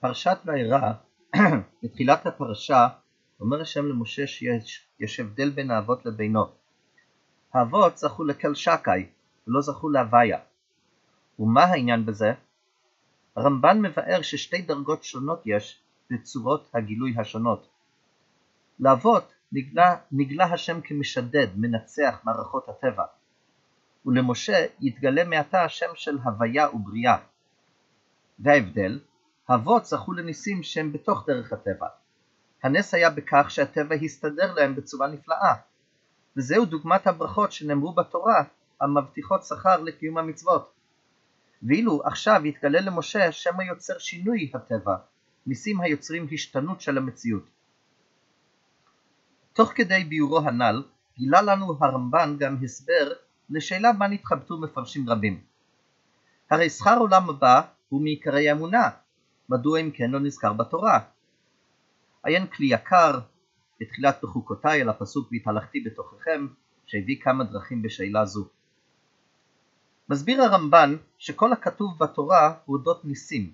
פרשת וארא, בתחילת הפרשה, אומר השם למשה שיש הבדל בין האבות לבינו. האבות זכו לקל שקי, ולא זכו להוויה. ומה העניין בזה? הרמב"ן מבאר ששתי דרגות שונות יש בצורות הגילוי השונות. לאבות נגלה, נגלה השם כמשדד, מנצח מערכות הטבע, ולמשה יתגלה מעתה השם של הוויה ובריאה. וההבדל, האבות זכו לניסים שהם בתוך דרך הטבע. הנס היה בכך שהטבע הסתדר להם בצורה נפלאה, וזהו דוגמת הברכות שנאמרו בתורה המבטיחות שכר לקיום המצוות. ואילו עכשיו יתגלה למשה שם היוצר שינוי הטבע, ניסים היוצרים השתנות של המציאות. תוך כדי ביורו הנ"ל, גילה לנו הרמב"ן גם הסבר לשאלה בה נתחבטו מפרשים רבים. הרי שכר עולם הבא הוא מעיקרי האמונה, מדוע אם כן לא נזכר בתורה? עיין כלי יקר בתחילת בחוקותיי על הפסוק והתהלכתי בתוככם, שהביא כמה דרכים בשאלה זו. מסביר הרמב"ן שכל הכתוב בתורה הוא אודות ניסים.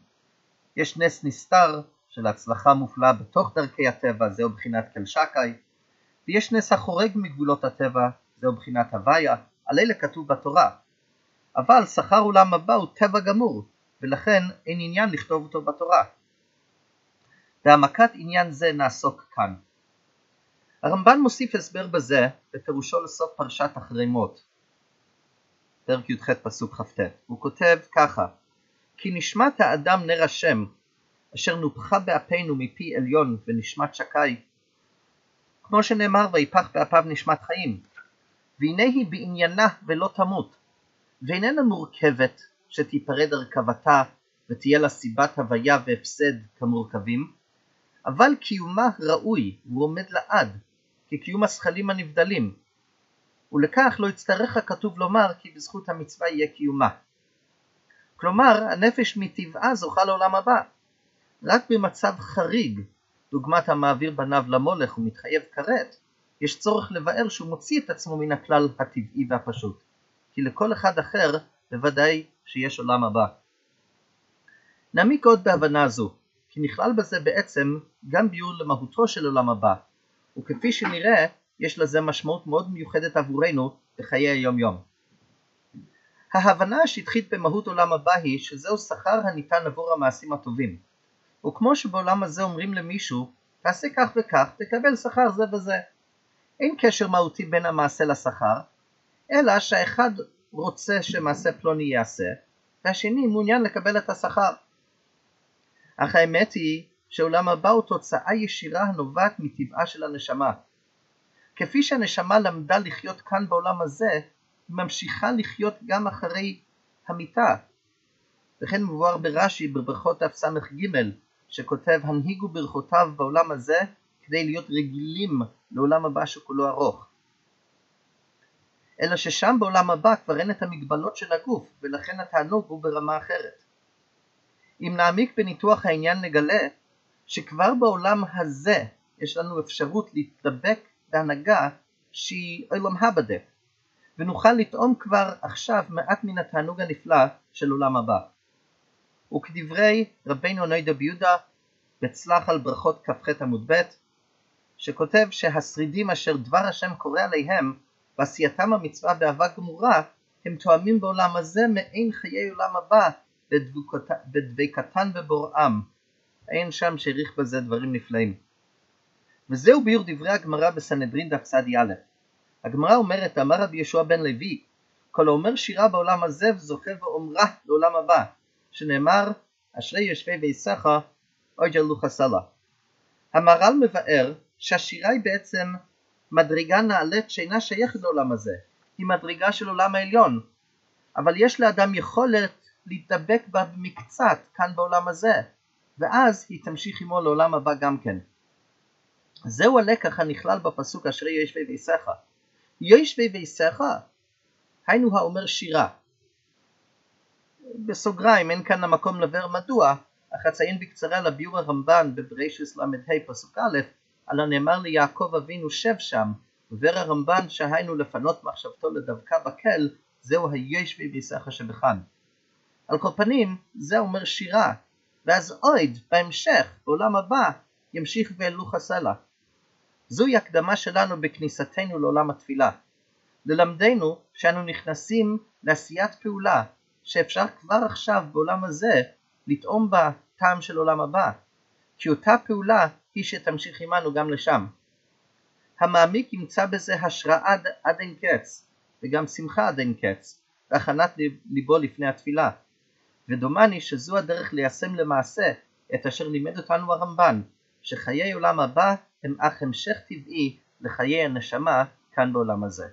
יש נס נסתר של הצלחה מופלאה בתוך דרכי הטבע, זהו בחינת קלשקאי, ויש נס החורג מגבולות הטבע, זהו בחינת הוויה, על אלה כתוב בתורה. אבל שכר עולם הבא הוא טבע גמור, ולכן אין עניין לכתוב אותו בתורה. בהעמקת עניין זה נעסוק כאן. הרמב"ן מוסיף הסבר בזה בפירושו לסוף פרשת אחרי מות. פרק י"ח פסוק כ"ט. הוא כותב ככה: כי נשמת האדם נר השם, אשר נופחה באפינו מפי עליון ונשמת שקי, כמו שנאמר ויפח באפיו נשמת חיים, והנה היא בעניינה ולא תמות, ואיננה מורכבת שתיפרד הרכבתה ותהיה לה סיבת הוויה והפסד כמורכבים, אבל קיומה ראוי והוא עומד לעד, כקיום השכלים הנבדלים, ולכך לא יצטרך הכתוב לומר כי בזכות המצווה יהיה קיומה. כלומר, הנפש מטבעה זוכה לעולם הבא. רק במצב חריג, דוגמת המעביר בניו למולך ומתחייב כרת, יש צורך לבאר שהוא מוציא את עצמו מן הכלל הטבעי והפשוט. כי לכל אחד אחר בוודאי שיש עולם הבא. נעמיק עוד בהבנה זו, כי נכלל בזה בעצם גם ביור למהותו של עולם הבא, וכפי שנראה, יש לזה משמעות מאוד מיוחדת עבורנו בחיי היום יום. ההבנה השטחית במהות עולם הבא היא שזהו שכר הניתן עבור המעשים הטובים. וכמו שבעולם הזה אומרים למישהו, תעשה כך וכך, תקבל שכר זה וזה. אין קשר מהותי בין המעשה לשכר, אלא שהאחד רוצה שמעשה פלוני יעשה, והשני מעוניין לקבל את השכר. אך האמת היא שעולם הבא הוא תוצאה ישירה הנובעת מטבעה של הנשמה. כפי שהנשמה למדה לחיות כאן בעולם הזה, היא ממשיכה לחיות גם אחרי המיטה. וכן מבואר ברש"י בברכות תס"ג, שכותב הנהיגו ברכותיו בעולם הזה כדי להיות רגילים לעולם הבא שכולו ארוך. אלא ששם בעולם הבא כבר אין את המגבלות של הגוף, ולכן התענוג הוא ברמה אחרת. אם נעמיק בניתוח העניין נגלה שכבר בעולם הזה יש לנו אפשרות להתדבק בהנהגה שהיא עולם הבדק, ונוכל לטעום כבר עכשיו מעט מן התענוג הנפלא של עולם הבא. וכדברי רבינו נוידא ביהודה בצלח על ברכות כ"ח עמוד ב', שכותב שהשרידים אשר דבר השם קורא עליהם ועשייתם המצווה באהבה גמורה, הם תואמים בעולם הזה מעין חיי עולם הבא בדבקתן בבוראם. אין שם שהעריך בזה דברים נפלאים. וזהו ביור דברי הגמרא בסנהדרין דף צדי א'. הגמרא אומרת, אמר רבי יהושע בן לוי, כל האומר שירה בעולם הזה וזוכה ואומרה לעולם הבא, שנאמר, אשרי יושבי ביסך אוי ג'לו חסלה. המהר"ל מבאר שהשירה היא בעצם מדרגה נעלית שאינה שייכת לעולם הזה, היא מדרגה של עולם העליון, אבל יש לאדם יכולת להתדבק בה במקצת כאן בעולם הזה, ואז היא תמשיך עמו לעולם הבא גם כן. זהו הלקח הנכלל בפסוק אשרי יושבי ביסך. יושבי ביסך, היינו האומר שירה. בסוגריים, אין כאן המקום לבאר מדוע, אך אציין בקצרה לביור הרמב"ן בברישס ל"ה פסוק א', על הנאמר ליעקב אבינו שב שם, ובר הרמב"ן שהיינו לפנות מחשבתו לדבקה בקל, זהו היש ביסך שבכאן. על כל פנים, זה אומר שירה, ואז אויד בהמשך, בעולם הבא, ימשיך בהילוך הסלע. זוהי הקדמה שלנו בכניסתנו לעולם התפילה. ללמדנו שאנו נכנסים לעשיית פעולה שאפשר כבר עכשיו בעולם הזה לטעום בה טעם של עולם הבא, כי אותה פעולה היא שתמשיך עמנו גם לשם. המעמיק ימצא בזה השראה עד, עד אין קץ, וגם שמחה עד אין קץ, והכנת ליבו לפני התפילה. ודומני שזו הדרך ליישם למעשה את אשר לימד אותנו הרמב"ן, שחיי עולם הבא הם אך המשך טבעי לחיי הנשמה כאן בעולם הזה.